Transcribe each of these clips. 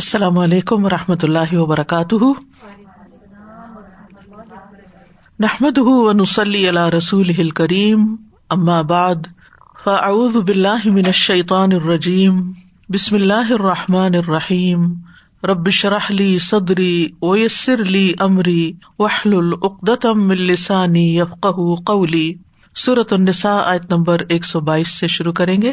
السلام علیکم و رحمۃ اللہ وبرکاتہ۔ نحمد ونسلی علی رسول کریم بعد، فاعوذ باللہ من الشیطان الرجیم، بسم اللہ الرحمٰن الرحیم۔ ربش رحلی صدری ویسر علی عمری وحل العقدم السانی یفق قولی۔ صورت النساء، آیت نمبر ایک سو بائیس سے شروع کریں گے۔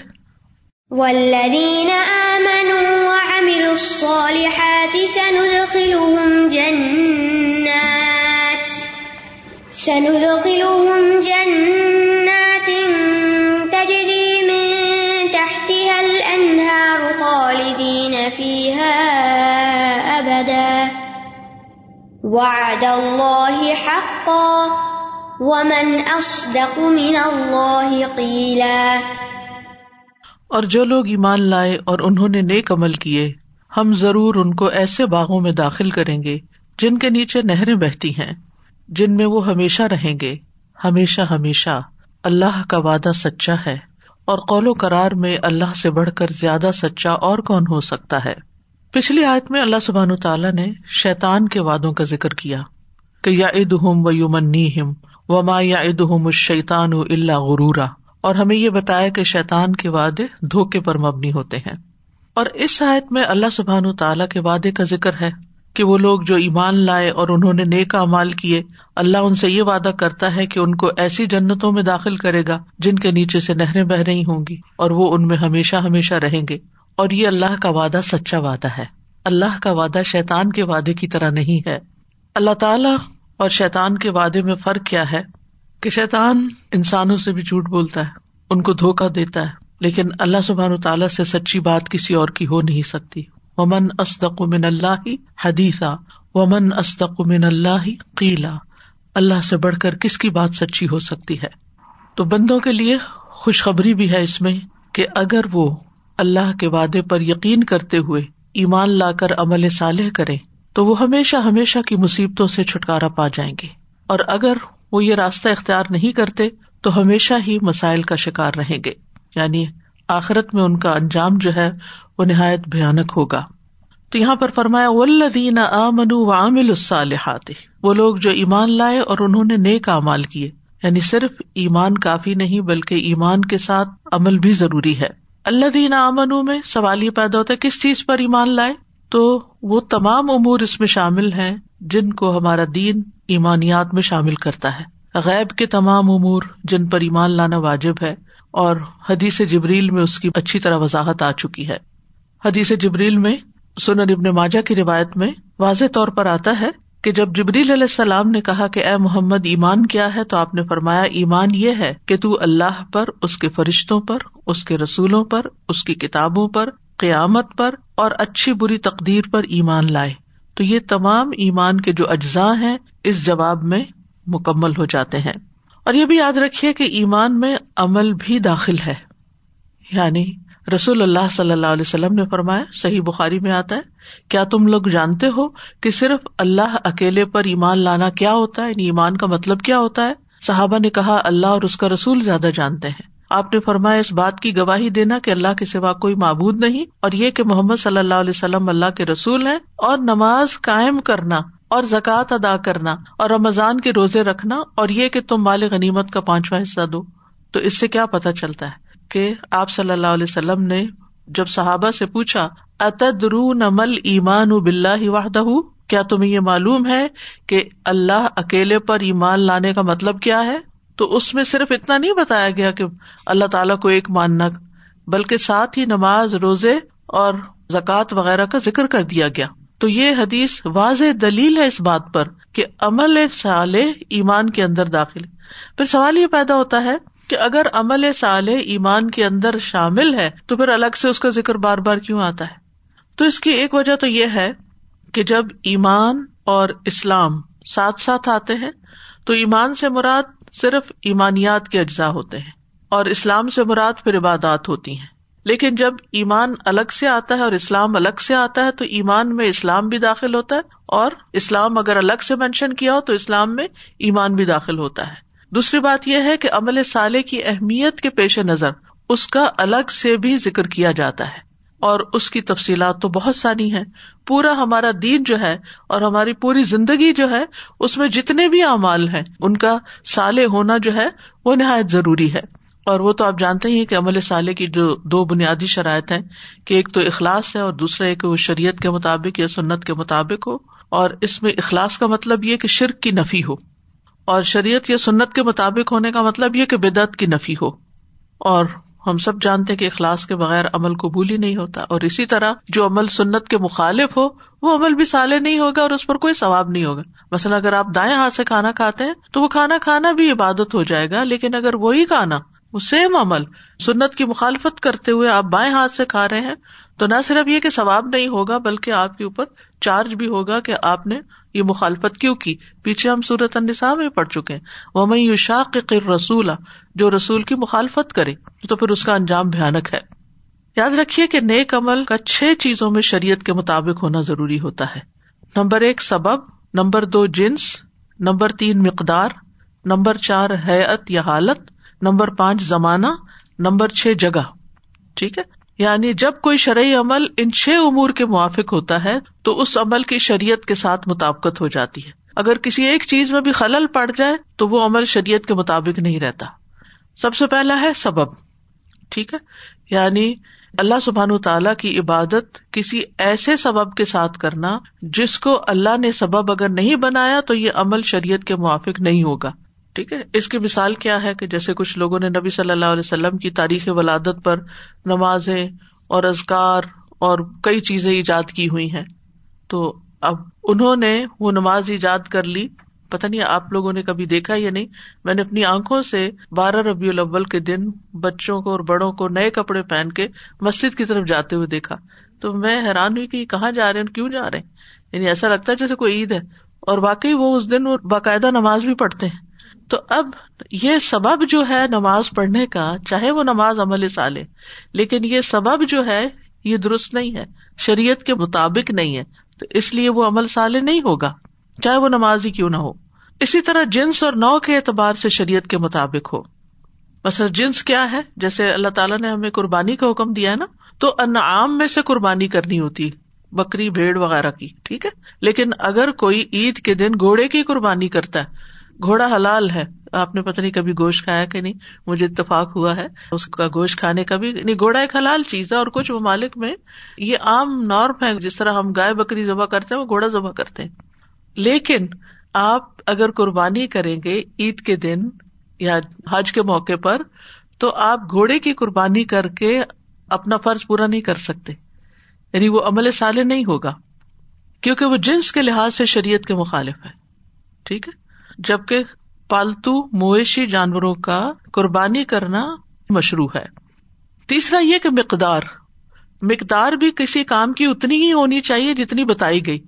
الصالحات سندخلهم جنات. سندخلهم جنات تجري من تحتها الأنهار خالدين فيها أبدا. وعد الله حقا ومن أصدق من الله قيلا. اور جو لوگ ایمان لائے اور انہوں نے نیک عمل کیے ہم ضرور ان کو ایسے باغوں میں داخل کریں گے جن کے نیچے نہریں بہتی ہیں، جن میں وہ ہمیشہ رہیں گے۔ ہمیشہ ہمیشہ۔ اللہ کا وعدہ سچا ہے۔ اور قول و کرار میں اللہ سے بڑھ کر زیادہ سچا اور کون ہو سکتا ہے؟ پچھلی آیت میں اللہ سبحان تعالیٰ نے شیتان کے وادوں کا ذکر کیا کہ یا اد ہم و یومنی ہم و ما یا اد ہم شیتان اللہ غرورا۔ اور ہمیں یہ بتایا کہ شیتان کے وعدے دھوکے پر مبنی ہوتے ہیں۔ اور اس آیت میں اللہ سبحان تعالیٰ کے وعدے کا ذکر ہے کہ وہ لوگ جو ایمان لائے اور انہوں نے نیک امال کیے، اللہ ان سے یہ وعدہ کرتا ہے کہ ان کو ایسی جنتوں میں داخل کرے گا جن کے نیچے سے نہریں بہ رہی ہوں گی اور وہ ان میں ہمیشہ ہمیشہ رہیں گے۔ اور یہ اللہ کا وعدہ سچا وعدہ ہے۔ اللہ کا وعدہ شیتان کے وعدے کی طرح نہیں ہے۔ اللہ تعالیٰ اور شیتان کے وعدے میں فرق کیا ہے کہ شیتان انسانوں سے بھی جھوٹ بولتا ہے، ان کو دھوکا دیتا ہے۔ لیکن اللہ سبحان و تعالیٰ سے سچی بات کسی اور کی ہو نہیں سکتی۔ ومن اسدق من اللہ حدیثہ ومن اسدق من اللہ قیلا اللہ سے بڑھ کر کس کی بات سچی ہو سکتی ہے؟ تو بندوں کے لیے خوشخبری بھی ہے اس میں کہ اگر وہ اللہ کے وعدے پر یقین کرتے ہوئے ایمان لا کر عمل صالح کرے تو وہ ہمیشہ ہمیشہ کی مصیبتوں سے چھٹکارا پا جائیں گے۔ اور اگر وہ یہ راستہ اختیار نہیں کرتے، تو ہمیشہ ہی مسائل کا شکار رہیں گے۔ یعنی آخرت میں ان کا انجام جو ہے وہ نہایت بھیانک ہوگا۔ تو یہاں پر فرمایا ولدین آ منو و عامل الصالحات، وہ لوگ جو ایمان لائے اور انہوں نے نیک امال کیے۔ یعنی صرف ایمان کافی نہیں، بلکہ ایمان کے ساتھ عمل بھی ضروری ہے۔ اللہ دین آمنو میں سوال یہ پیدا ہوتا ہے، کس چیز پر ایمان لائے؟ تو وہ تمام امور اس میں شامل ہیں جن کو ہمارا دین ایمانیات میں شامل کرتا ہے۔ غیب کے تمام امور جن پر ایمان لانا واجب ہے اور حدیث جبریل میں اس کی اچھی طرح وضاحت آ چکی ہے۔ حدیث جبریل میں سنن ابن ماجا کی روایت میں واضح طور پر آتا ہے کہ جب جبریل علیہ السلام نے کہا کہ اے محمد، ایمان کیا ہے؟ تو آپ نے فرمایا، ایمان یہ ہے کہ تو اللہ پر، اس کے فرشتوں پر، اس کے رسولوں پر، اس کی کتابوں پر، قیامت پر اور اچھی بری تقدیر پر ایمان لائے۔ تو یہ تمام ایمان کے جو اجزاء ہیں، اس جواب میں مکمل ہو جاتے ہیں۔ اور یہ بھی یاد رکھیے کہ ایمان میں عمل بھی داخل ہے۔ یعنی رسول اللہ صلی اللہ علیہ وسلم نے فرمایا، صحیح بخاری میں آتا ہے، کیا تم لوگ جانتے ہو کہ صرف اللہ اکیلے پر ایمان لانا کیا ہوتا ہے؟ یعنی ایمان کا مطلب کیا ہوتا ہے؟ صحابہ نے کہا، اللہ اور اس کا رسول زیادہ جانتے ہیں۔ آپ نے فرمایا، اس بات کی گواہی دینا کہ اللہ کے سوا کوئی معبود نہیں، اور یہ کہ محمد صلی اللہ علیہ وسلم اللہ کے رسول ہیں، اور نماز قائم کرنا اور زکوٰۃ ادا کرنا اور رمضان کے روزے رکھنا اور یہ کہ تم مال غنیمت کا پانچواں حصہ دو۔ تو اس سے کیا پتا چلتا ہے کہ آپ صلی اللہ علیہ وسلم نے جب صحابہ سے پوچھا اتدرو نمل ایمان بلّہ وحدہ؟ کیا تمہیں یہ معلوم ہے کہ اللہ اکیلے پر ایمان لانے کا مطلب کیا ہے؟ تو اس میں صرف اتنا نہیں بتایا گیا کہ اللہ تعالیٰ کو ایک ماننا، بلکہ ساتھ ہی نماز، روزے اور زکوٰۃ وغیرہ کا ذکر کر دیا گیا۔ تو یہ حدیث واضح دلیل ہے اس بات پر کہ عمل صالح ایمان کے اندر داخل پھر سوال یہ پیدا ہوتا ہے کہ اگر عمل صالح ایمان کے اندر شامل ہے تو پھر الگ سے اس کا ذکر بار بار کیوں آتا ہے؟ تو اس کی ایک وجہ تو یہ ہے کہ جب ایمان اور اسلام ساتھ ساتھ آتے ہیں تو ایمان سے مراد صرف ایمانیات کے اجزاء ہوتے ہیں اور اسلام سے مراد پھر عبادات ہوتی ہیں۔ لیکن جب ایمان الگ سے آتا ہے اور اسلام الگ سے آتا ہے تو ایمان میں اسلام بھی داخل ہوتا ہے اور اسلام اگر الگ سے مینشن کیا ہو تو اسلام میں ایمان بھی داخل ہوتا ہے۔ دوسری بات یہ ہے کہ عمل سالے کی اہمیت کے پیش نظر اس کا الگ سے بھی ذکر کیا جاتا ہے اور اس کی تفصیلات تو بہت ساری ہیں۔ پورا ہمارا دین جو ہے اور ہماری پوری زندگی جو ہے اس میں جتنے بھی اعمال ہیں ان کا سالے ہونا جو ہے وہ نہایت ضروری ہے۔ اور وہ تو آپ جانتے ہی کہ عمل سالے کی جو دو بنیادی شرائط ہیں کہ ایک تو اخلاص ہے اور دوسرا ایک وہ شریعت کے مطابق یا سنت کے مطابق ہو اور اس میں اخلاص کا مطلب یہ کہ شرک کی نفی ہو اور شریعت یا سنت کے مطابق ہونے کا مطلب یہ کہ بدعت کی نفی ہو اور ہم سب جانتے کہ اخلاص کے بغیر عمل قبول ہی نہیں ہوتا اور اسی طرح جو عمل سنت کے مخالف ہو وہ عمل بھی سالے نہیں ہوگا اور اس پر کوئی ثواب نہیں ہوگا مثلاً اگر آپ دائیں ہاتھ سے کھانا کھاتے ہیں تو وہ کھانا کھانا بھی عبادت ہو جائے گا لیکن اگر وہی کھانا وہ سیم عمل سنت کی مخالفت کرتے ہوئے آپ بائیں ہاتھ سے کھا رہے ہیں، تو نہ صرف یہ کہ ثواب نہیں ہوگا، بلکہ آپ کے اوپر چارج بھی ہوگا کہ آپ نے یہ مخالفت کیوں کی۔ پیچھے ہم صورت النساء میں پڑ چکے ہیں۔ وہ میں یو شاق رسول جو رسول کی مخالفت کرے، تو پھر اس کا انجام بھیانک ہے۔ یاد رکھیے کہ نیک عمل کا چھ چیزوں میں شریعت کے مطابق ہونا ضروری ہوتا ہے۔ نمبر ایک، سبب۔ نمبر دو، جنس۔ نمبر تین، مقدار۔ نمبر چار حیت یا حالت۔ نمبر پانچ، زمانہ، نمبر چھ، جگہ۔ ٹھیک ہے؟ یعنی جب کوئی شرعی عمل ان چھ امور کے موافق ہوتا ہے، تو اس عمل کی شریعت کے ساتھ مطابقت ہو جاتی ہے۔ اگر کسی ایک چیز میں بھی خلل پڑ جائے، تو وہ عمل شریعت کے مطابق نہیں رہتا۔ سب سے پہلا ہے سبب۔ ٹھیک ہے؟ یعنی اللہ سبحان تعالی کی عبادت کسی ایسے سبب کے ساتھ کرنا، جس کو اللہ نے سبب اگر نہیں بنایا، تو یہ عمل شریعت کے موافق نہیں ہوگا۔ ٹھیک ہے؟ اس کی مثال کیا ہے کہ جیسے کچھ لوگوں نے نبی صلی اللہ علیہ وسلم کی تاریخ ولادت پر نمازیں اور ازکار اور کئی چیزیں ایجاد کی ہوئی ہیں۔ تو اب انہوں نے وہ نماز ایجاد کر لی۔ پتا نہیں آپ لوگوں نے کبھی دیکھا یا نہیں؟ میں نے اپنی آنکھوں سے بارہ ربیع الاول کے دن بچوں کو اور بڑوں کو نئے کپڑے پہن کے مسجد کی طرف جاتے ہوئے دیکھا۔ تو میں حیران ہوئی کہ کہاں جا رہے ہیں کیوں جا رہے ہیں؟ یعنی ایسا لگتا ہے جیسے کوئی عید ہے۔ اور واقعی وہ اس دن باقاعدہ نماز بھی پڑھتے ہیں۔ تو اب یہ سبب جو ہے نماز پڑھنے کا، چاہے وہ نماز عمل سالے لیکن یہ سبب جو ہے یہ درست نہیں ہے، شریعت کے مطابق نہیں ہے، تو اس لیے وہ عمل سالے نہیں ہوگا، چاہے وہ نماز ہی کیوں نہ ہو۔ اسی طرح جنس اور نو کے اعتبار سے شریعت کے مطابق ہو۔ بس جنس کیا ہے؟ جیسے اللہ تعالیٰ نے ہمیں قربانی کا حکم دیا ہے نا، تو انعام میں سے قربانی کرنی ہوتی، بکری، بھیڑ وغیرہ کی، ٹھیک ہے؟ لیکن اگر کوئی عید کے دن گھوڑے کی قربانی کرتا ہے گھوڑا حلال ہے۔ آپ نے پتہ نہیں کبھی گوشت کھایا کہ نہیں؟ مجھے اتفاق ہوا ہے۔ اس کا گوشت کھانے کا بھی نہیں، گھوڑا ایک حلال چیز ہے اور کچھ ممالک میں یہ عام نارم ہے۔ جس طرح ہم گائے بکری ذبح کرتے ہیں، وہ گھوڑا ذبح کرتے ہیں۔ لیکن آپ اگر قربانی کریں گے عید کے دن یا حج کے موقع پر، تو آپ گھوڑے کی قربانی کر کے اپنا فرض پورا نہیں کر سکتے۔ یعنی وہ عمل سالے نہیں ہوگا۔ کیونکہ وہ جنس کے لحاظ سے شریعت کے مخالف ہے۔ ٹھیک ہے؟ جبکہ پالتو مویشی جانوروں کا قربانی کرنا مشروع ہے۔ تیسرا یہ کہ مقدار مقدار بھی کسی کام کی اتنی ہی ہونی چاہیے جتنی بتائی گئی۔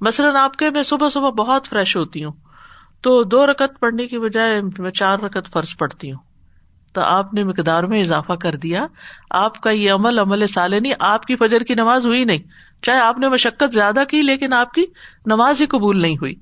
مثلاً آپ کے میں صبح صبح بہت فریش ہوتی ہوں، تو دو رکت پڑھنے کی بجائے میں چار رکت فرض پڑتی ہوں۔ تو آپ نے مقدار میں اضافہ کر دیا۔ آپ کا یہ عمل عمل سالے نہیں، آپ کی فجر کی نماز ہوئی نہیں۔ چاہے آپ نے مشقت زیادہ کی، لیکن آپ کی نماز ہی قبول نہیں ہوئی۔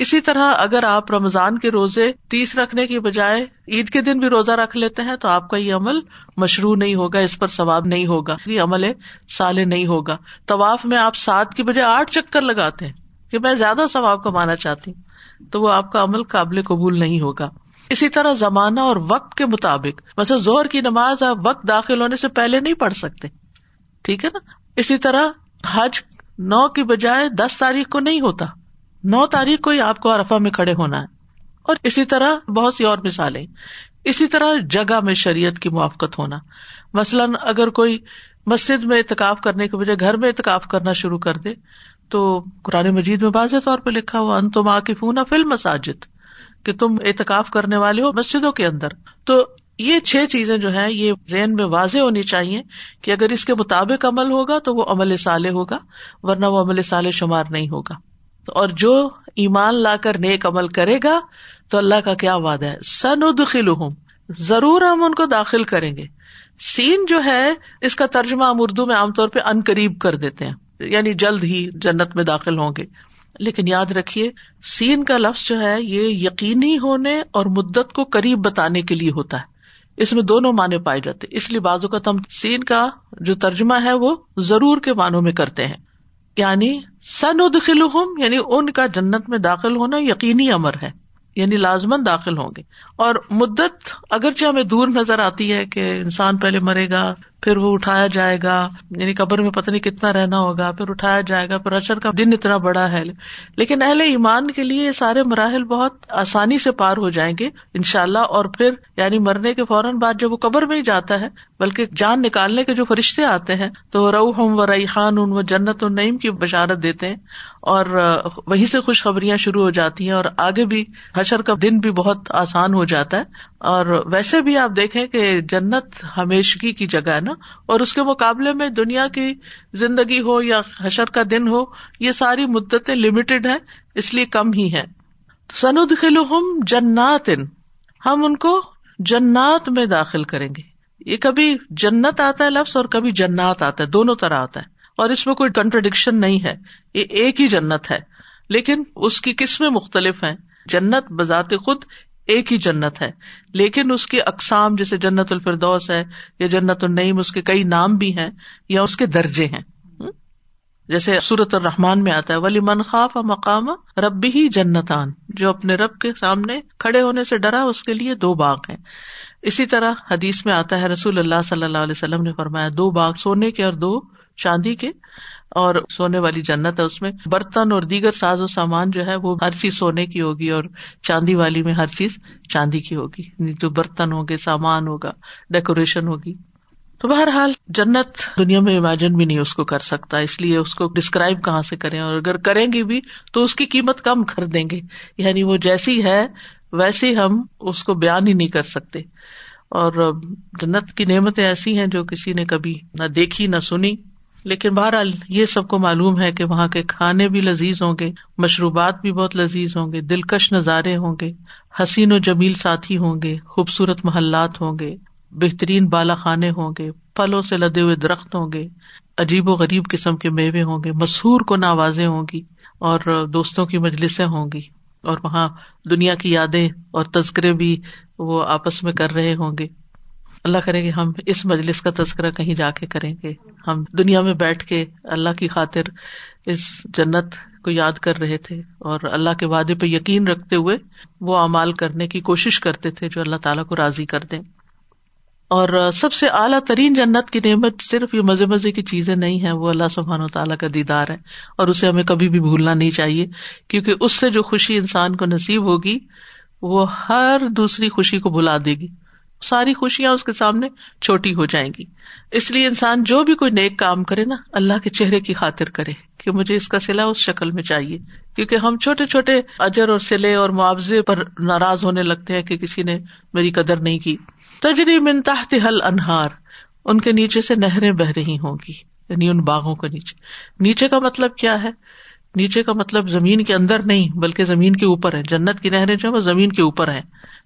اسی طرح اگر آپ رمضان کے روزے تیس رکھنے کی بجائے عید کے دن بھی روزہ رکھ لیتے ہیں تو آپ کا یہ عمل مشروع نہیں ہوگا، اس پر ثواب نہیں ہوگا۔ یہ عمل سالے نہیں ہوگا۔ طواف میں آپ سات کی بجائے آٹھ چکر لگاتے ہیں کہ میں زیادہ ثواب کمانا چاہتی ہوں، تو وہ آپ کا عمل قابل قبول نہیں ہوگا۔ اسی طرح زمانہ اور وقت کے مطابق ویسے زہر کی نماز آپ وقت داخل ہونے سے پہلے نہیں پڑھ سکتے، ٹھیک ہے نا؟ اسی طرح حج نو کی بجائے دس تاریخ کو نہیں ہوتا۔ نو تاریخ کو ہی آپ کو ارفا میں کھڑے ہونا ہے۔ اور اسی طرح بہت سی اور مثالیں۔ اسی طرح جگہ میں شریعت کی موافقت ہونا۔ مثلاً اگر کوئی مسجد میں اتکاف کرنے کے بجائے گھر میں اتکاف کرنا شروع کر دے، تو قرآن مجید میں واضح طور پہ لکھا ہوا ان تم آکفون فل مساجد کہ تم اعتکاف کرنے والے ہو مسجدوں کے اندر۔ تو یہ چھ چیزیں جو ہے یہ ذہن میں واضح ہونی چاہیے کہ اگر اس کے مطابق عمل ہوگا تو وہ عمل سالے ہوگا، ورنہ وہ عمل سالے شمار نہیں ہوگا۔ اور جو ایمان لا کر نیک عمل کرے گا تو اللہ کا کیا وعدہ ہے؟ سن ادخل ضرور ہم ان کو داخل کریں گے۔ سین جو ہے، اس کا ترجمہ ہم اردو میں عام طور پہ ان قریب کر دیتے ہیں۔ یعنی جلد ہی جنت میں داخل ہوں گے۔ لیکن یاد رکھیے، سین کا لفظ جو ہے، یہ یقینی ہونے اور مدت کو قریب بتانے کے لیے ہوتا ہے۔ اس میں دونوں معنی پائے جاتے اس لیے بازو کا تم سین کا جو ترجمہ ہے، وہ ضرور کے معنوں میں کرتے ہیں۔ یعنی سن ادخل یعنی ان کا جنت میں داخل ہونا یقینی امر ہے یعنی لازمن داخل ہوں گے۔ اور مدت اگرچہ ہمیں دور نظر آتی ہے کہ انسان پہلے مرے گا پھر وہ اٹھایا جائے گا یعنی قبر میں پتہ نہیں کتنا رہنا ہوگا، پھر اٹھایا جائے گا، پھر اشر کا دن اتنا بڑا ہے۔ لیکن اہل ایمان کے لیے یہ سارے مراحل بہت آسانی سے پار ہو جائیں گے ان شاء اللہ اور پھر یعنی مرنے کے فوراً بعد جب وہ قبر میں ہی جاتا ہے، بلکہ جان نکالنے کے جو فرشتے آتے ہیں، تو رو ہم و ریحان ان و جنت النعیم کی بشارت دیتے ہیں۔ اور وہیں سے خوشخبریاں شروع ہو جاتی ہیں، اور آگے بھی حشر کا دن بھی بہت آسان ہو جاتا ہے۔ اور ویسے بھی آپ دیکھیں کہ جنت ہمیشگی کی جگہ ہے نا، اور اس کے مقابلے میں دنیا کی زندگی ہو یا حشر کا دن ہو، یہ ساری مدتیں لمیٹڈ ہے اس لیے کم ہی ہے سند خلو ہم جنات ہم ان کو جنات میں داخل کریں گے۔ یہ کبھی جنت آتا ہے لفظ اور کبھی جنات آتا ہے، دونوں طرح آتا ہے۔ اور اس میں کوئی کنٹرڈکشن نہیں ہے، یہ ایک ہی جنت ہے۔ لیکن اس کی قسمیں مختلف ہیں۔ جنت بذات خود ایک ہی جنت ہے۔ لیکن اس کی اقسام جیسے جنت الفردوس ہے یا جنت النعیم، اس کے کئی نام بھی ہیں یا اس کے درجے ہیں۔ جیسے سورت الرحمان میں آتا ہے ولی منخواف مقام رب ہی جنتان۔ جو اپنے رب کے سامنے کھڑے ہونے سے ڈرا، اس کے لیے دو باغ ہیں۔ اسی طرح حدیث میں آتا ہے، رسول اللہ صلی اللہ علیہ وسلم نے فرمایا، دو باغ سونے کے اور دو چاندی کے اور سونے والی جنت ہے اس میں۔ برتن اور دیگر ساز و سامان جو ہے وہ ہر چیز سونے کی ہوگی اور چاندی والی میں ہر چیز چاندی کی ہوگی۔ یعنی جو برتن ہوگے، سامان ہوگا، ڈیکوریشن ہوگی۔ تو بہرحال جنت دنیا میں امیجن بھی نہیں اس کو کر سکتا، اس لیے اس کو ڈسکرائب کہاں سے کریں؟ اور اگر کریں گی بھی تو اس کی قیمت کم کر دیں گے۔ یعنی وہ جیسی ہے، ویسی ہم اس کو بیان ہی نہیں کر سکتے۔ اور جنت کی نعمتیں ایسی ہیں جو کسی نے کبھی نہ دیکھی، نہ سنی۔ لیکن بہرحال یہ سب کو معلوم ہے کہ وہاں کے کھانے بھی لذیذ ہوں گے، مشروبات بھی بہت لذیذ ہوں گے، دلکش نظارے ہوں گے، حسین و جمیل ساتھی ہوں گے، خوبصورت محلات ہوں گے، بہترین بالا خانے ہوں گے، پھلوں سے لدے ہوئے درخت ہوں گے، عجیب و غریب قسم کے میوے ہوں گے مسہور کو نوازیں ہوں گی اور دوستوں کی مجلسیں ہوں گی اور وہاں دنیا کی یادیں اور تذکرے بھی وہ آپس میں کر رہے ہوں گے۔ اللہ کرے گے ہم اس مجلس کا تذکرہ کہیں جا کے کریں گے۔ ہم دنیا میں بیٹھ کے اللہ کی خاطر اس جنت کو یاد کر رہے تھے اور اللہ کے وعدے پہ یقین رکھتے ہوئے وہ امال کرنے کی کوشش کرتے تھے جو اللہ تعالیٰ کو راضی کر دیں۔ اور سب سے اعلیٰ ترین جنت کی نعمت صرف یہ مزے مزے کی چیزیں نہیں ہے وہ اللہ سبحان و تعالیٰ کا دیدار ہے۔ اور اسے ہمیں کبھی بھی بھولنا نہیں چاہیے، کیونکہ اس سے جو خوشی انسان کو نصیب ہوگی، وہ ہر دوسری خوشی کو بلا دے گی۔ ساری خوشیاں اس کے سامنے چھوٹی ہو جائیں گی۔ اس لیے انسان جو بھی کوئی نیک کام کرے نا، اللہ کے چہرے کی خاطر کرے کہ مجھے اس کا سلا اس شکل میں چاہیے۔ کیونکہ ہم چھوٹے چھوٹے اجر اور سلے اور معاوضے پر ناراض ہونے لگتے ہیں کہ کسی نے میری قدر نہیں کی۔ تجری منتاحت حل انہار ان کے نیچے سے نہریں بہ رہی ہوں گی یعنی ان باغوں کے نیچے۔ نیچے کا مطلب کیا ہے؟ نیچے کا مطلب زمین کے اندر نہیں، بلکہ زمین کے اوپر ہے۔ جنت کی نہریں جو وہ زمین کے اوپر ہے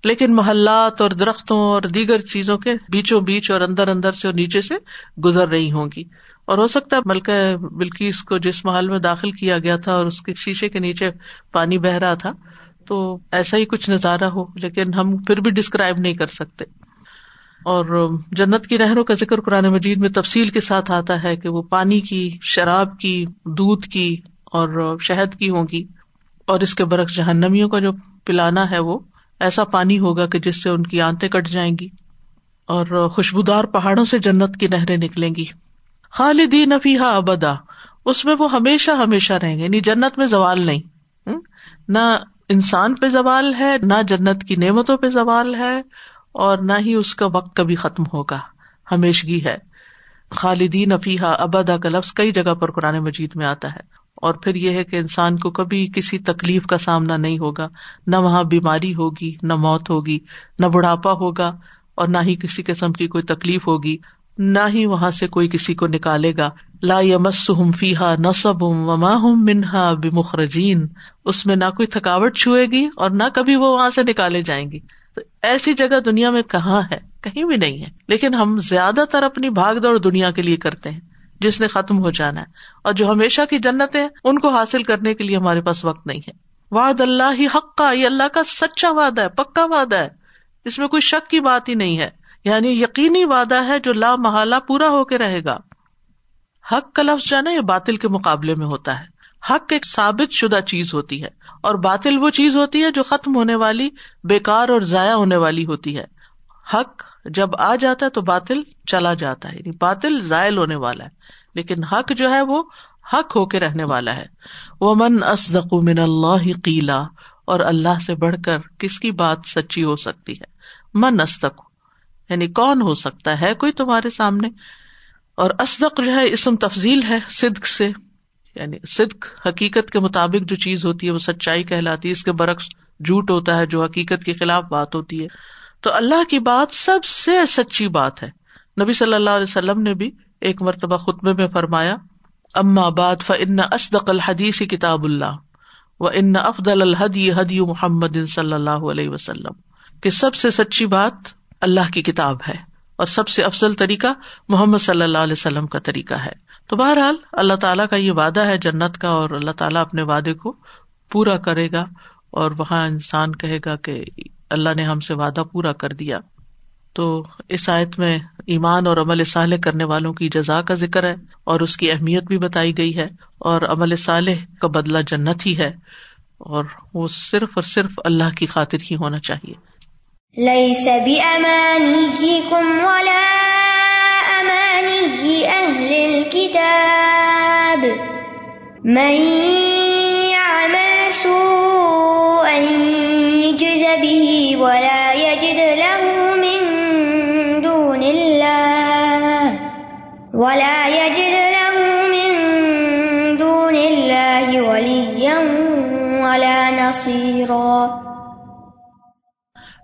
لیکن محلات اور درختوں اور دیگر چیزوں کے بیچوں بیچ اور اندر اندر سے اور نیچے سے گزر رہی ہوں گی۔ اور ہو سکتا ہے ملکہ بلکیس کو جس محل میں داخل کیا گیا تھا اور اس کے شیشے کے نیچے پانی بہ رہا تھا، تو ایسا ہی کچھ نظارہ ہو، لیکن ہم پھر بھی ڈسکرائب نہیں کر سکتے۔ اور جنت کی نہروں کا ذکر قرآن مجید میں تفصیل کے ساتھ آتا ہے کہ وہ پانی کی، شراب کی، دودھ کی اور شہد کی ہوگی اور اس کے برعکس جہنمیوں کا جو پلانا ہے وہ، ایسا پانی ہوگا کہ جس سے ان کی آنتے کٹ جائیں گی اور خوشبودار پہاڑوں سے جنت کی نہریں نکلیں گی۔ خالدین افیحا ابدا، اس میں وہ ہمیشہ ہمیشہ رہیں گے یعنی جنت میں زوال نہیں۔ نہ انسان پہ زوال ہے، نہ جنت کی نعمتوں پہ زوال ہے اور نہ ہی اس کا وقت کبھی ختم ہوگا۔ ہمیشگی ہے۔ خالدین افیحا ابدا کا لفظ کئی جگہ پر قرآن مجید میں آتا ہے۔ اور پھر یہ ہے کہ انسان کو کبھی کسی تکلیف کا سامنا نہیں ہوگا، نہ وہاں بیماری ہوگی، نہ موت ہوگی، نہ بڑھاپا ہوگا اور نہ ہی کسی قسم کی کوئی تکلیف ہوگی، نہ ہی وہاں سے کوئی کسی کو نکالے گا۔ لا یمس ہم فیحا نصب ہوں وما ہوں منہا بمخرجین۔ اس میں نہ کوئی تھکاوٹ چھوئے گی اور نہ کبھی وہ وہاں سے نکالے جائیں گی۔ تو ایسی جگہ دنیا میں کہاں ہے؟ کہیں بھی نہیں ہے۔ لیکن ہم زیادہ تر اپنی بھاگ دوڑ دنیا کے لیے کرتے ہیں۔ جس نے ختم ہو جانا ہے۔ اور جو ہمیشہ کی جنت ہے ان کو حاصل کرنے کے لیے ہمارے پاس وقت نہیں ہے۔ واد اللہ ہی حق کا، یہ اللہ کا سچا وعدہ ہے، پکا وعدہ ہے۔ اس میں کوئی شک کی بات ہی نہیں ہے۔ یعنی یقینی وعدہ ہے جو لا محالہ پورا ہو کے رہے گا۔ حق کا لفظ جو ہے نا یہ باطل کے مقابلے میں ہوتا ہے۔ حق ایک ثابت شدہ چیز ہوتی ہے۔ اور باطل وہ چیز ہوتی ہے جو ختم ہونے والی بےکار اور ضائع ہونے والی ہوتی ہے۔ حق جب آ جاتا ہے تو باطل چلا جاتا ہے یعنی باطل ضائع ہونے والا ہے، لیکن حق جو ہے وہ حق ہو کے رہنے والا ہے۔ وہ من اسدق من اللہ قیلا اور اللہ سے بڑھ کر کس کی بات سچی ہو سکتی ہے؟ من استق یعنی کون ہو سکتا ہے کوئی تمہارے سامنے؟ اور اسدق جو ہے، اسم تفضیل ہے صدق سے یعنی صدق حقیقت کے مطابق جو چیز ہوتی ہے وہ سچائی کہلاتی ہے، اس کے برعکس جھوٹ ہوتا ہے جو حقیقت کے خلاف بات ہوتی ہے۔ تو اللہ کی بات سب سے سچی بات ہے۔ نبی صلی اللہ علیہ وسلم نے بھی ایک مرتبہ خطبے میں فرمایا، اما باد فن اسدق الحدیث کتاب اللہ و ان افضل الحدی حدی محمد صلی اللہ علیہ وسلم۔ کہ سب سے سچی بات اللہ کی کتاب ہے اور سب سے افضل طریقہ محمد صلی اللہ علیہ وسلم کا طریقہ ہے۔ تو بہرحال اللہ تعالیٰ کا یہ وعدہ ہے جنت کا اور اللہ تعالیٰ اپنے وعدے کو پورا کرے گا اور وہاں انسان کہے گا کہ اللہ نے ہم سے وعدہ پورا کر دیا۔ تو اس آیت میں ایمان اور عمل صالح کرنے والوں کی جزا کا ذکر ہے اور اس کی اہمیت بھی بتائی گئی ہے اور عمل صالح کا بدلہ جنت ہی ہے اور وہ صرف اور صرف اللہ کی خاطر ہی ہونا چاہیے۔ ليس بأمانيكم ولا أماني أهل الكتاب من ولا يجد له من دون الله وليا ولا نصيرا.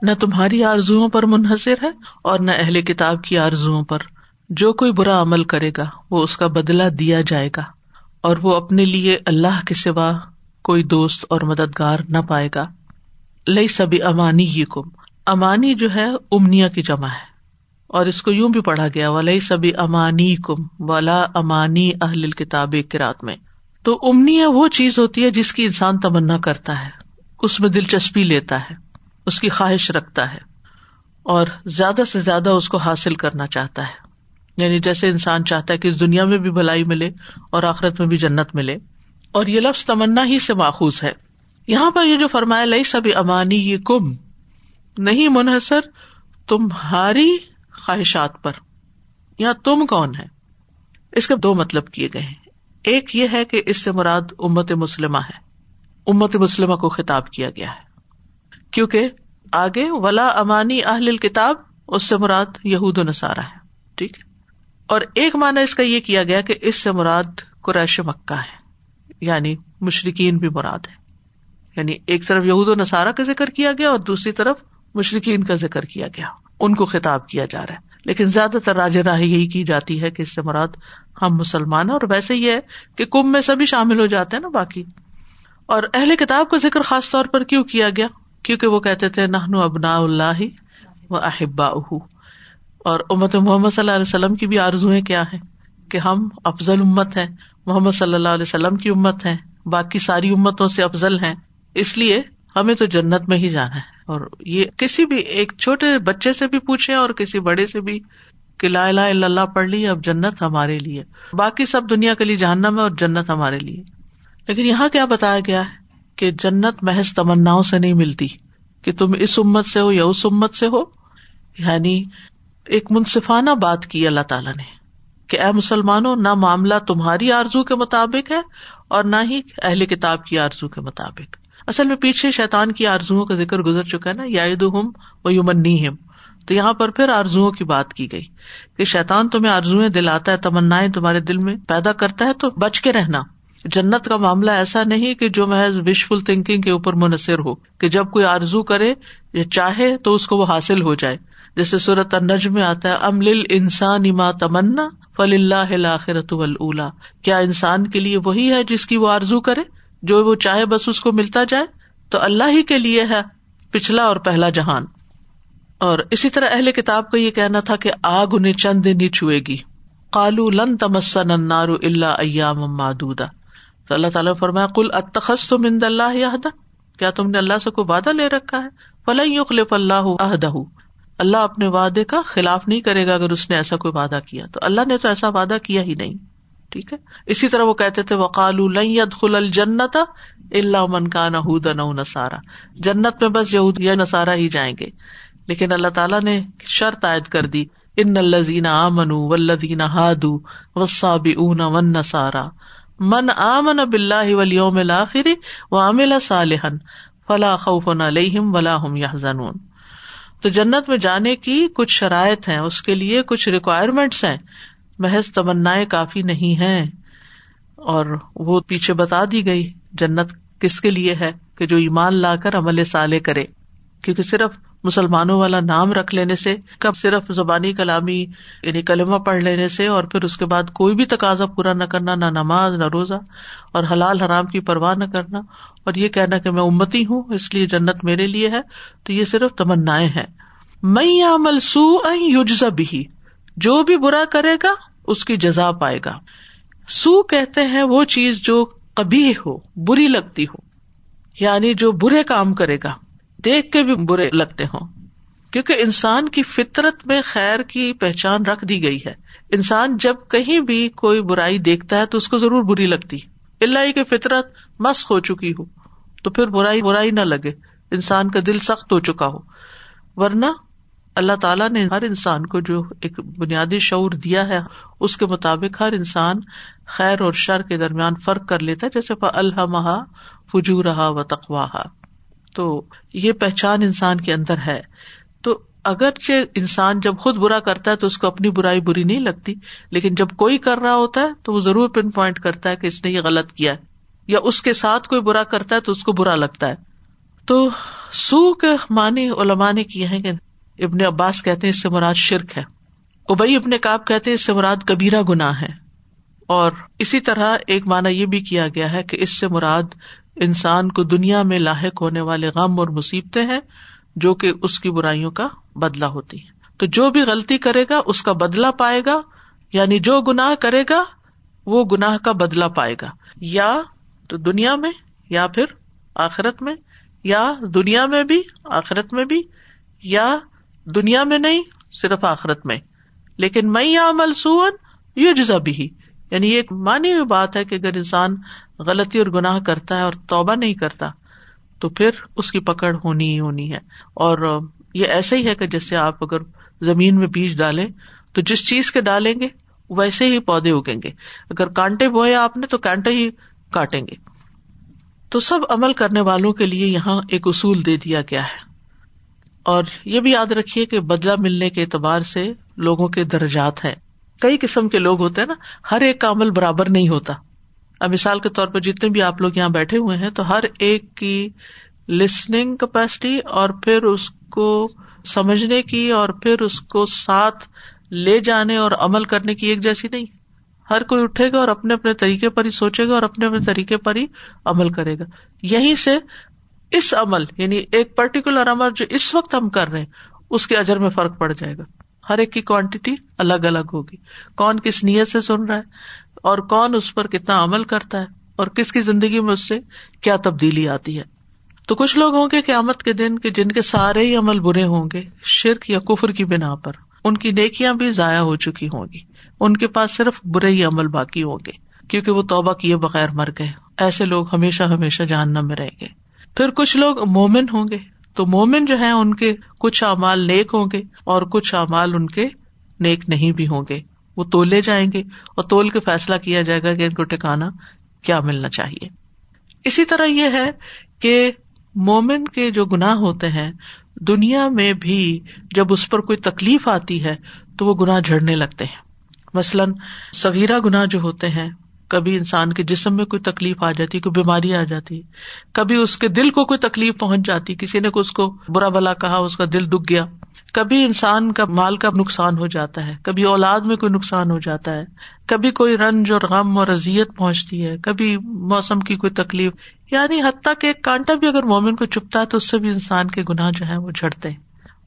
نہ تمہاری آرزو پر منحصر ہے اور نہ اہل کتاب کی آرزو پر۔ جو کوئی برا عمل کرے گا، وہ اس کا بدلا دیا جائے گا۔ اور وہ اپنے لیے اللہ کے سوا کوئی دوست اور مددگار نہ پائے گا۔ لئی سبھی امانی ہی کم امانی جو ہے امنیا کی جمع ہے۔ اور اس کو یوں بھی پڑھا گیا لئی سبھی امانی کم والا امانی اہل کتاب رات میں۔ تو امنیا وہ چیز ہوتی ہے جس کی انسان تمنا کرتا ہے، اس میں دلچسپی لیتا ہے، اس کی خواہش رکھتا ہے، اور زیادہ سے زیادہ اس کو حاصل کرنا چاہتا ہے۔ یعنی جیسے انسان چاہتا ہے کہ اس دنیا میں بھی بھلائی ملے اور آخرت میں بھی جنت ملے۔ اور یہ لفظ تمنا ہی سے ماخوذ ہے۔ یہاں پر یہ جو فرمایا لئی سب امانی یہ کم نہیں منحصر، تمہاری خواہشات پر۔ یا تم کون ہے اس کے دو مطلب کیے گئے ہیں۔ ایک یہ ہے کہ اس سے مراد امت مسلمہ ہے۔ امت مسلمہ کو خطاب کیا گیا ہے۔ کیونکہ آگے ولا امانی اہل کتاب اس سے مراد یہود و نصارہ ہے۔ ٹھیک۔ ہے اور ایک مانا اس کا یہ کیا گیا کہ اس سے مراد قریش مکہ ہے۔ یعنی مشرقین بھی مراد ہے۔ یعنی ایک طرف یہود و نصارہ کا ذکر کیا گیا اور دوسری طرف مشرقین کا ذکر کیا گیا۔ ان کو خطاب کیا جا رہا ہے۔ لیکن زیادہ تر راج راہ یہی کی جاتی ہے کہ اس سے مراد ہم مسلمان ہیں اور ویسے یہ ہے کہ کم میں سبھی شامل ہو جاتے ہیں نا باقی۔ اور اہل کتاب کا ذکر خاص طور پر کیوں کیا گیا؟ کیونکہ وہ کہتے تھے نہنو ابنا اللہ و احبا اور امت محمد صلی اللہ علیہ وسلم کی بھی آرزویں کیا ہے کہ ہم افضل امت ہیں، محمد صلی اللہ علیہ وسلم کی امت ہے باقی ساری امتوں سے افضل ہیں۔ اس لیے ہمیں تو جنت میں ہی جانا ہے۔ اور یہ کسی بھی ایک چھوٹے بچے سے بھی پوچھے اور کسی بڑے سے بھی کہ لا الہ الا اللہ پڑھ لی، اب جنت ہمارے لیے۔ باقی سب دنیا کے لیے جاننا میں اور جنت ہمارے لیے۔ لیکن یہاں کیا بتایا گیا ہے کہ جنت محض تمنا سے نہیں ملتی کہ تم اس امت سے ہو یا اس امت سے ہو۔ یعنی ایک منصفانہ بات کی اللہ تعالیٰ نے کہ اے مسلمانوں، نہ معاملہ تمہاری آرزو کے مطابق ہے اور نہ ہی اہل کتاب کی آرزو کے مطابق۔ اصل میں پیچھے شیتان کی آرزو کا ذکر گزر چکا ہے نا یا ہم و یومنی ہم تو یہاں پر پھر آرزو کی بات کی گئی کہ شیتان تمہیں آرزویں دلاتا ہے تمنا تمہارے دل میں پیدا کرتا ہے، تو بچ کے رہنا۔ جنت کا معاملہ ایسا نہیں کہ جو محض وشفل تھنکنگ کے اوپر منحصر ہو، کہ جب کوئی آرزو کرے یا چاہے تو اس کو وہ حاصل ہو جائے۔ جیسے صورت انج میں آتا ہے، ام انسان اما تمنا فل اللہ کیا انسان کے لیے وہی ہے جس کی وہ آرزو کرے؟ جو وہ چاہے بس اس کو ملتا جائے، تو اللہ ہی کے لیے ہے پچھلا اور پہلا جہان۔ اور اسی طرح اہل کتاب کا یہ کہنا تھا کہ آگ انہیں چند دن ہی چھوئے گی۔ کالو لن تمسن انارو اللہ ایام مادودا تو اللہ تعالیٰ فرمایا کل اتخص تو مند اللہ کیا تم نے اللہ سے کوئی وعدہ لے رکھا ہے؟ فلاں اللہ عہدہ۔ اللہ اپنے وعدے کا خلاف نہیں کرے گا اگر اس نے ایسا کوئی وعدہ کیا۔ تو اللہ نے تو ایسا وعدہ کیا ہی نہیں۔ ٹھیک ہے؟ اسی طرح وہ کہتے تھے وقال خل الجنت اللہ من کا نہ نسارا جنت میں بس یہود یا نسارا ہی جائیں گے۔ لیکن اللہ تعالیٰ نے شرط عائد کر دی ان الزین آ منو ولدین ہادو وساب اون ون نسارا من آمن بلّہ ولیوم الآخر و عامل صالحن فلا خوف علیہم ولا ہم یا تو جنت میں جانے کی کچھ شرائط ہیں، اس کے لیے کچھ ریکوائرمنٹس ہیں۔ محض تمنا کافی نہیں ہے اور وہ پیچھے بتا دی گئی، جنت کس کے لیے ہے کہ جو ایمان لا کر عمل سالے کرے؟ کیونکہ صرف مسلمانوں والا نام رکھ لینے سے، کب صرف زبانی کلامی یعنی کلمہ پڑھ لینے سے، اور پھر اس کے بعد کوئی بھی تقاضا پورا نہ کرنا، نہ نماز، نہ روزہ، اور حلال حرام کی پرواہ نہ کرنا۔ اور یہ کہنا کہ میں امتی ہوں، اس لیے جنت میرے لیے ہے، تو یہ صرف تمنا ہے میں یا ملسو یوجزا بھی جو بھی برا کرے گا اس کی جزا پائے گا۔ سو کہتے ہیں وہ چیز جو کبھی ہو، بری لگتی ہو یعنی جو برے کام کرے گا۔ دیکھ کے بھی برے لگتے ہوں۔ کیونکہ انسان کی فطرت میں خیر کی پہچان رکھ دی گئی ہے۔ انسان جب کہیں بھی کوئی برائی دیکھتا ہے تو اس کو ضرور بری لگتی۔ اللہ کی فطرت مس ہو چکی ہو، تو پھر برائی برائی نہ لگے۔ انسان کا دل سخت ہو چکا ہو۔ ورنہ اللہ تعالیٰ نے ہر انسان کو جو ایک بنیادی شعور دیا ہے، اس کے مطابق ہر انسان خیر اور شر کے درمیان فرق کر لیتا ہے، جیسے الحمہ فجو رہا و تقواہ تو یہ پہچان انسان کے اندر ہے۔ تو اگرچہ انسان جب خود برا کرتا ہے تو اس کو اپنی برائی بری نہیں لگتی، لیکن جب کوئی کر رہا ہوتا ہے تو وہ ضرور پن پوائنٹ کرتا ہے کہ اس نے یہ غلط کیا ہے۔ یا اس کے ساتھ کوئی برا کرتا ہے تو اس کو برا لگتا ہے۔ تو سو کے معنی علماء نے کیے ہیں کہ ابن عباس کہتے ہیں اس سے مراد شرک ہے۔ ابئی ابن کاب کہتے ہیں اس سے مراد کبیرا گناہ ہے۔ اور اسی طرح ایک معنی یہ بھی کیا گیا ہے کہ اس سے مراد انسان کو دنیا میں لاحق ہونے والے غم اور مصیبتیں ہیں جو کہ اس کی برائیوں کا بدلا ہوتی ہے تو جو بھی غلطی کرے گا، اس کا بدلا پائے گا یعنی جو گناہ کرے گا، وہ گناہ کا بدلا پائے گا۔ یا تو دنیا میں، یا پھر آخرت میں، یا دنیا میں بھی، آخرت میں بھی، یا دنیا میں نہیں، صرف آخرت میں۔ لیکن میں یا ملسون یو جزا بھی یعنی یہ ایک مانی ہوئی بات ہے کہ اگر انسان غلطی اور گناہ کرتا ہے اور توبہ نہیں کرتا، تو پھر اس کی پکڑ ہونی ہی ہونی ہے۔ اور یہ ایسا ہی ہے کہ جیسے آپ اگر زمین میں بیج ڈالیں، تو جس چیز کے ڈالیں گے، ویسے ہی پودے اگیں گے۔ اگر کانٹے بوئے آپ نے، تو کانٹے ہی کاٹیں گے۔ تو سب عمل کرنے والوں کے لیے یہاں ایک اصول دے دیا گیا ہے۔ اور یہ بھی یاد رکھیے کہ بدلا ملنے کے اعتبار سے لوگوں کے درجات ہیں۔ کئی قسم کے لوگ ہوتے ہیں نا، ہر ایک کا عمل برابر نہیں ہوتا۔ اب مثال کے طور پر جتنے بھی آپ لوگ یہاں بیٹھے ہوئے ہیں، تو ہر ایک کی لسننگ کیپیسٹی اور پھر اس کو سمجھنے کی اور پھر اس کو ساتھ لے جانے اور عمل کرنے کی ایک جیسی نہیں۔ ہر کوئی اٹھے گا اور اپنے اپنے طریقے پر ہی سوچے گا اور اپنے اپنے طریقے پر ہی عمل کرے گا۔ یہیں سے اس عمل یعنی ایک پرٹیکولر عمل جو اس وقت ہم کر رہے ہیں، اس کے اجر میں فرق پڑ جائے گا۔ ہر ایک کی کوانٹیٹی الگ الگ ہوگی۔ کون کس نیت سے سن رہا ہے اور کون اس پر کتنا عمل کرتا ہے اور کس کی زندگی میں اس سے کیا تبدیلی آتی ہے۔ تو کچھ لوگ ہوں گے قیامت کے دن کے جن کے سارے ہی عمل برے ہوں گے، شرک یا کفر کی بنا پر، ان کی نیکیاں بھی ضائع ہو چکی ہوں گی۔ ان کے پاس صرف برے ہی عمل باقی ہوں گے، کیونکہ وہ توبہ کیے بغیر مر گئے۔ ایسے لوگ ہمیشہ ہمیشہ جاننا میں رہیں گے۔ پھر کچھ لوگ مومن ہوں گے۔ تو مومن جو ہے ان کے کچھ اعمال نیک ہوں گے اور کچھ اعمال ان کے نیک نہیں بھی ہوں گے۔ وہ تولے جائیں گے اور تول کے فیصلہ کیا جائے گا کہ ان کو ٹھکانا کیا ملنا چاہیے۔ اسی طرح یہ ہے کہ مومن کے جو گناہ ہوتے ہیں، دنیا میں بھی جب اس پر کوئی تکلیف آتی ہے، تو وہ گناہ جھڑنے لگتے ہیں۔ مثلاً سغیرہ گناہ جو ہوتے ہیں کبھی انسان کے جسم میں کوئی تکلیف آ جاتی، کوئی بیماری آ جاتی، کبھی اس کے دل کو کوئی تکلیف پہنچ جاتی، کسی نے اس کو برا بلا کہا، اس کا دل دکھ گیا۔ کبھی انسان کا مال کا نقصان ہو جاتا ہے، کبھی اولاد میں کوئی نقصان ہو جاتا ہے، کبھی کوئی رنج اور غم اور ازیت پہنچتی ہے، کبھی موسم کی کوئی تکلیف۔ یعنی حتیٰ کہ ایک کانٹا بھی اگر مومن کو چپتا ہے تو اس سے بھی انسان کے گناہ جو ہے وہ جھڑتے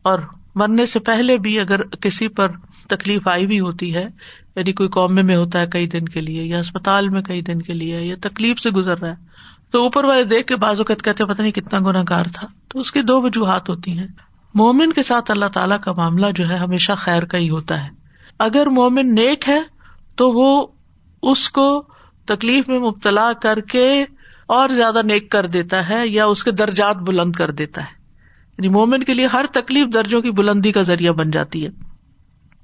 اور مرنے سے پہلے بھی اگر کسی پر تکلیف آئی بھی ہوتی ہے یعنی کوئی قومے میں ہوتا ہے کئی دن کے لیے، یا اسپتال میں کئی دن کے لیے، یا تکلیف سے گزر رہا ہے۔ تو اوپر والے دیکھ کے بازو کہتے پتہ نہیں کتنا گناہ گار تھا۔ تو اس کی دو وجوہات ہوتی ہیں۔ مومن کے ساتھ اللہ تعالیٰ کا معاملہ جو ہے ہمیشہ خیر کا ہی ہوتا ہے۔ اگر مومن نیک ہے، تو وہ اس کو تکلیف میں مبتلا کر کے اور زیادہ نیک کر دیتا ہے، یا اس کے درجات بلند کر دیتا ہے۔ یعنی مومن کے لیے ہر تکلیف درجوں کی بلندی کا ذریعہ بن جاتی ہے۔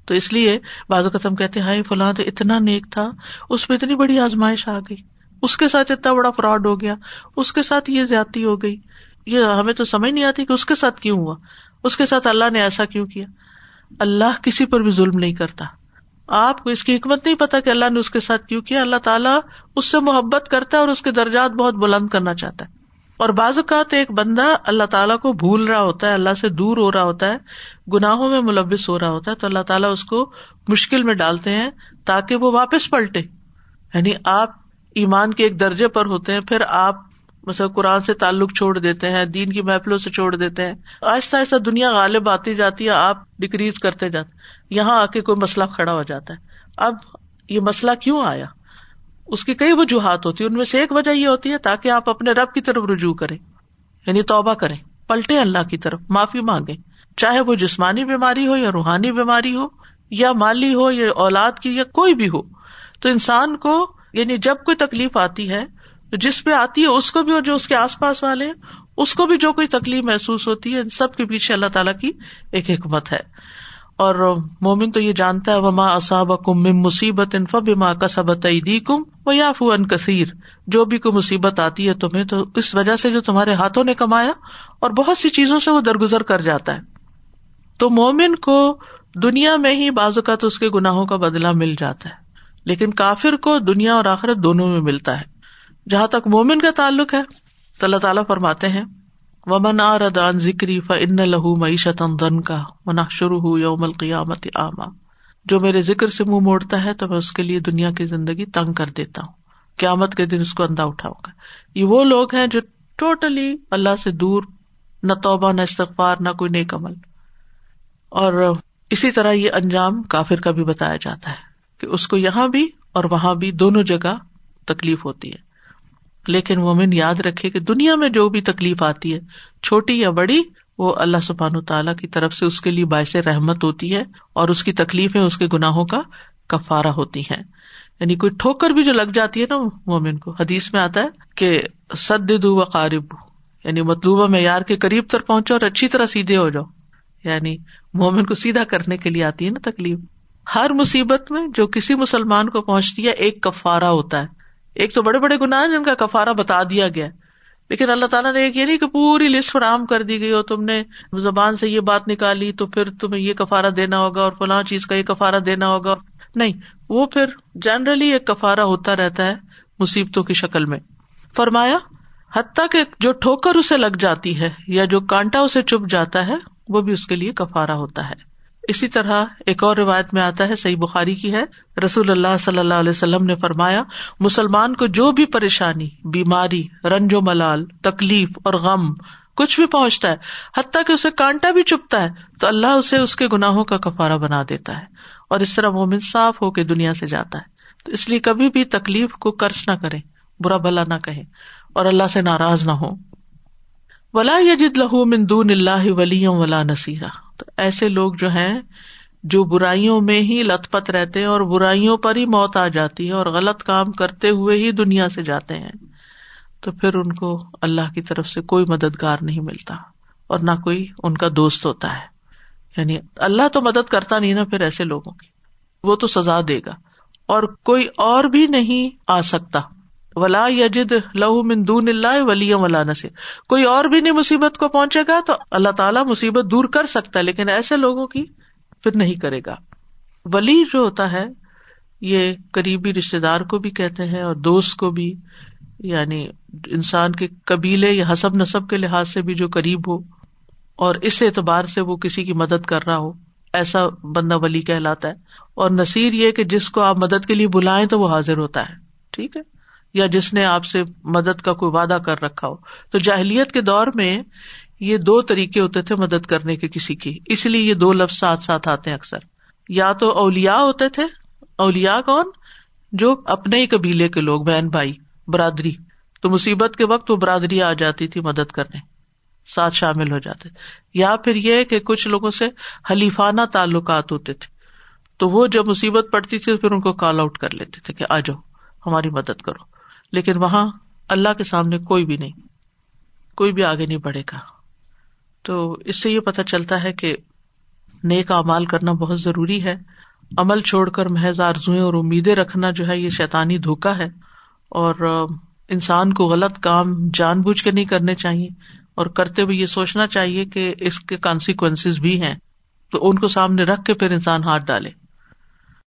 تو اس لیے بعض قسم کہتے ہائی فلاں اتنا نیک تھا، اس پہ اتنی بڑی آزمائش آ گئی۔ اس کے ساتھ اتنا بڑا فراڈ ہو گیا۔ اس کے ساتھ یہ زیادتی ہو گئی۔ یہ ہمیں تو سمجھ نہیں آتی کہ اس کے ساتھ کیوں ہوا۔ اس کے ساتھ اللہ نے ایسا کیوں کیا؟ اللہ کسی پر بھی ظلم نہیں کرتا۔ آپ کو اس کی حکمت نہیں پتا کہ اللہ نے اس کے ساتھ کیوں کیا۔ اللہ تعالیٰ اس سے محبت کرتا ہے اور اس کے درجات بہت بلند کرنا چاہتا ہے۔ اور بعض اوقات ایک بندہ اللہ تعالیٰ کو بھول رہا ہوتا ہے، اللہ سے دور ہو رہا ہوتا ہے، گناہوں میں ملوث ہو رہا ہوتا ہے، تو اللہ تعالیٰ اس کو مشکل میں ڈالتے ہیں تاکہ وہ واپس پلٹے۔ یعنی آپ ایمان کے ایک درجے پر ہوتے ہیں، پھر آپ مثلاً قرآن سے تعلق چھوڑ دیتے ہیں، دین کی محفلوں سے چھوڑ دیتے ہیں۔ آہستہ آہستہ دنیا غالب آتی جاتی ہے، آپ ڈکریز کرتے جاتے یہاں آ کے کوئی مسئلہ کھڑا ہو جاتا ہے۔ اب یہ مسئلہ کیوں آیا؟ اس کی کئی وجوہات ہوتی ہے ان میں سے ایک وجہ یہ ہوتی ہے تاکہ آپ اپنے رب کی طرف رجوع کریں۔ یعنی توبہ کریں۔ پلٹے اللہ کی طرف، معافی مانگے چاہے وہ جسمانی بیماری ہو یا روحانی بیماری ہو، یا مالی ہو یا اولاد کی یا کوئی بھی ہو۔ تو انسان کو یعنی جب کوئی تکلیف آتی ہے جس پہ آتی ہے، اس کو بھی اور جو اس کے آس پاس والے اس کو بھی جو کوئی تکلیف محسوس ہوتی ہے، ان سب کے پیچھے اللہ تعالیٰ کی ایک حکمت ہے۔ اور مومن تو یہ جانتا ہے، وما اصاب کم مصیبت بما کا سبت کم و یا فن کثیر جو بھی کوئی مصیبت آتی ہے تمہیں، تو اس وجہ سے جو تمہارے ہاتھوں نے کمایا اور بہت سی چیزوں سے وہ درگزر کر جاتا ہے۔ تو مومن کو دنیا میں ہی بازو کا تو اس کے گناہوں کا بدلا مل جاتا ہے۔ لیکن کافر کو دنیا اور آخرت دونوں میں ملتا ہے۔ جہاں تک مومن کا تعلق ہے، تو اللہ تعالیٰ فرماتے ہیں ومن ردان ذکری فن لہو معیشت دن کا منا شروع ہو یوم القیامت آما جو میرے ذکر سے منہ موڑتا ہے تو میں اس کے لیے دنیا کی زندگی تنگ کر دیتا ہوں۔ قیامت کے دن اس کو اندھا اٹھاؤں گا۔ یہ وہ لوگ ہیں جو ٹوٹلی اللہ سے دور، نہ توبہ، نہ استغفار، نہ کوئی نیک عمل۔ اور اسی طرح یہ انجام کافر کا بھی بتایا جاتا ہے کہ اس کو یہاں بھی اور وہاں بھی دونوں جگہ تکلیف ہوتی ہے۔ لیکن مومن یاد رکھے کہ دنیا میں جو بھی تکلیف آتی ہے، چھوٹی یا بڑی، وہ اللہ سبحان تعالیٰ کی طرف سے اس کے لیے باعث رحمت ہوتی ہے اور اس کی تکلیفیں، اس کے گناہوں کا کفارا ہوتی ہیں۔ یعنی کوئی ٹھوکر بھی جو لگ جاتی ہے نا مومن کو۔ حدیث میں آتا ہے کہ سد و قارب یعنی مطلوبہ معیار کے قریب تر پہنچو اور اچھی طرح سیدھے ہو جاؤ۔ یعنی مومن کو سیدھا کرنے کے لیے آتی ہے نا تکلیف۔ ہر مصیبت میں جو کسی مسلمان کو پہنچتی ہے، ایک کفارا ہوتا ہے۔ ایک تو بڑے بڑے گناہ جن کا کفارا بتا دیا گیا لیکن اللہ تعالیٰ نے ایک یہ نہیں کہ پوری لسٹ فراہم کر دی گئی ہو، تم نے زبان سے یہ بات نکالی تو پھر تمہیں یہ کفارا دینا ہوگا اور فلاں چیز کا یہ کفارا دینا ہوگا۔ نہیں، وہ پھر جنرلی ایک کفارا ہوتا رہتا ہے مصیبتوں کی شکل میں۔ فرمایا، حتیٰ کہ جو ٹھوکر اسے لگ جاتی ہے یا جو کانٹا اسے چپ جاتا ہے، وہ بھی اس کے لیے کفارا ہوتا ہے۔ اسی طرح ایک اور روایت میں آتا ہے، صحیح بخاری کی ہے۔ رسول اللہ صلی اللہ علیہ وسلم نے فرمایا، مسلمان کو جو بھی پریشانی، بیماری، رنج و ملال، تکلیف اور غم کچھ بھی پہنچتا ہے، حتیٰ کہ اسے کانٹا بھی چپتا ہے، تو اللہ اسے اس کے گناہوں کا کفارا بنا دیتا ہے اور اس طرح مومن صاف ہو کے دنیا سے جاتا ہے۔ تو اس لیے کبھی بھی تکلیف کو قرض نہ کرے برا بلا نہ کہے اور اللہ سے ناراض نہ ہو ولا یجد لہو مندون اللہ ولی ولا نصیرہ تو ایسے لوگ جو ہیں جو برائیوں میں ہی لت پت رہتے اور برائیوں پر ہی موت آ جاتی ہے اور غلط کام کرتے ہوئے ہی دنیا سے جاتے ہیں، تو پھر ان کو اللہ کی طرف سے کوئی مددگار نہیں ملتا اور نہ کوئی ان کا دوست ہوتا ہے۔ یعنی اللہ تو مدد کرتا نہیں نا پھر ایسے لوگوں کی، وہ تو سزا دے گا اور کوئی اور بھی نہیں آ سکتا۔ ولا یجد لہو مندون اللہ ولی ولا نصیر کوئی اور بھی نہیں مصیبت کو پہنچے گا تو اللہ تعالیٰ مصیبت دور کر سکتا ہے، لیکن ایسے لوگوں کی پھر نہیں کرے گا۔ ولی جو ہوتا ہے، یہ قریبی رشتے دار کو بھی کہتے ہیں اور دوست کو بھی یعنی انسان کے قبیلے یا حسب نصب کے لحاظ سے بھی جو قریب ہو اور اس اعتبار سے وہ کسی کی مدد کر رہا ہو، ایسا بندہ ولی کہلاتا ہے۔ اور نصیر یہ کہ جس کو آپ مدد کے لیے بلائیں تو وہ حاضر ہوتا ہے۔ ٹھیک ہے؟ یا جس نے آپ سے مدد کا کوئی وعدہ کر رکھا ہو۔ تو جاہلیت کے دور میں یہ دو طریقے ہوتے تھے مدد کرنے کے کسی کی۔ اس لیے یہ دو لفظ ساتھ ساتھ آتے ہیں اکثر۔ یا تو اولیا ہوتے تھے۔ اولیا کون؟ جو اپنے ہی قبیلے کے لوگ، بہن بھائی، برادری۔ تو مصیبت کے وقت وہ برادری آ جاتی تھی مدد کرنے۔ ساتھ شامل ہو جاتے یا پھر یہ کہ کچھ لوگوں سے حلیفانہ تعلقات ہوتے تھے۔ تو وہ جب مصیبت پڑتی تھی پھر ان کو کال آؤٹ کر لیتے تھے کہ آ جاؤ، ہماری مدد کرو۔ لیکن وہاں اللہ کے سامنے کوئی بھی نہیں، کوئی بھی آگے نہیں بڑھے گا۔ تو اس سے یہ پتا چلتا ہے کہ نیک امال کرنا بہت ضروری ہے۔ عمل چھوڑ کر محض آرزویں اور امیدیں رکھنا جو ہے، یہ شیطانی دھوکا ہے۔ اور انسان کو غلط کام جان بوجھ کے نہیں کرنے چاہیے۔ اور کرتے ہوئے یہ سوچنا چاہیے کہ اس کے کانسیکوینس بھی ہیں۔ تو ان کو سامنے رکھ کے پھر انسان ہاتھ ڈالے۔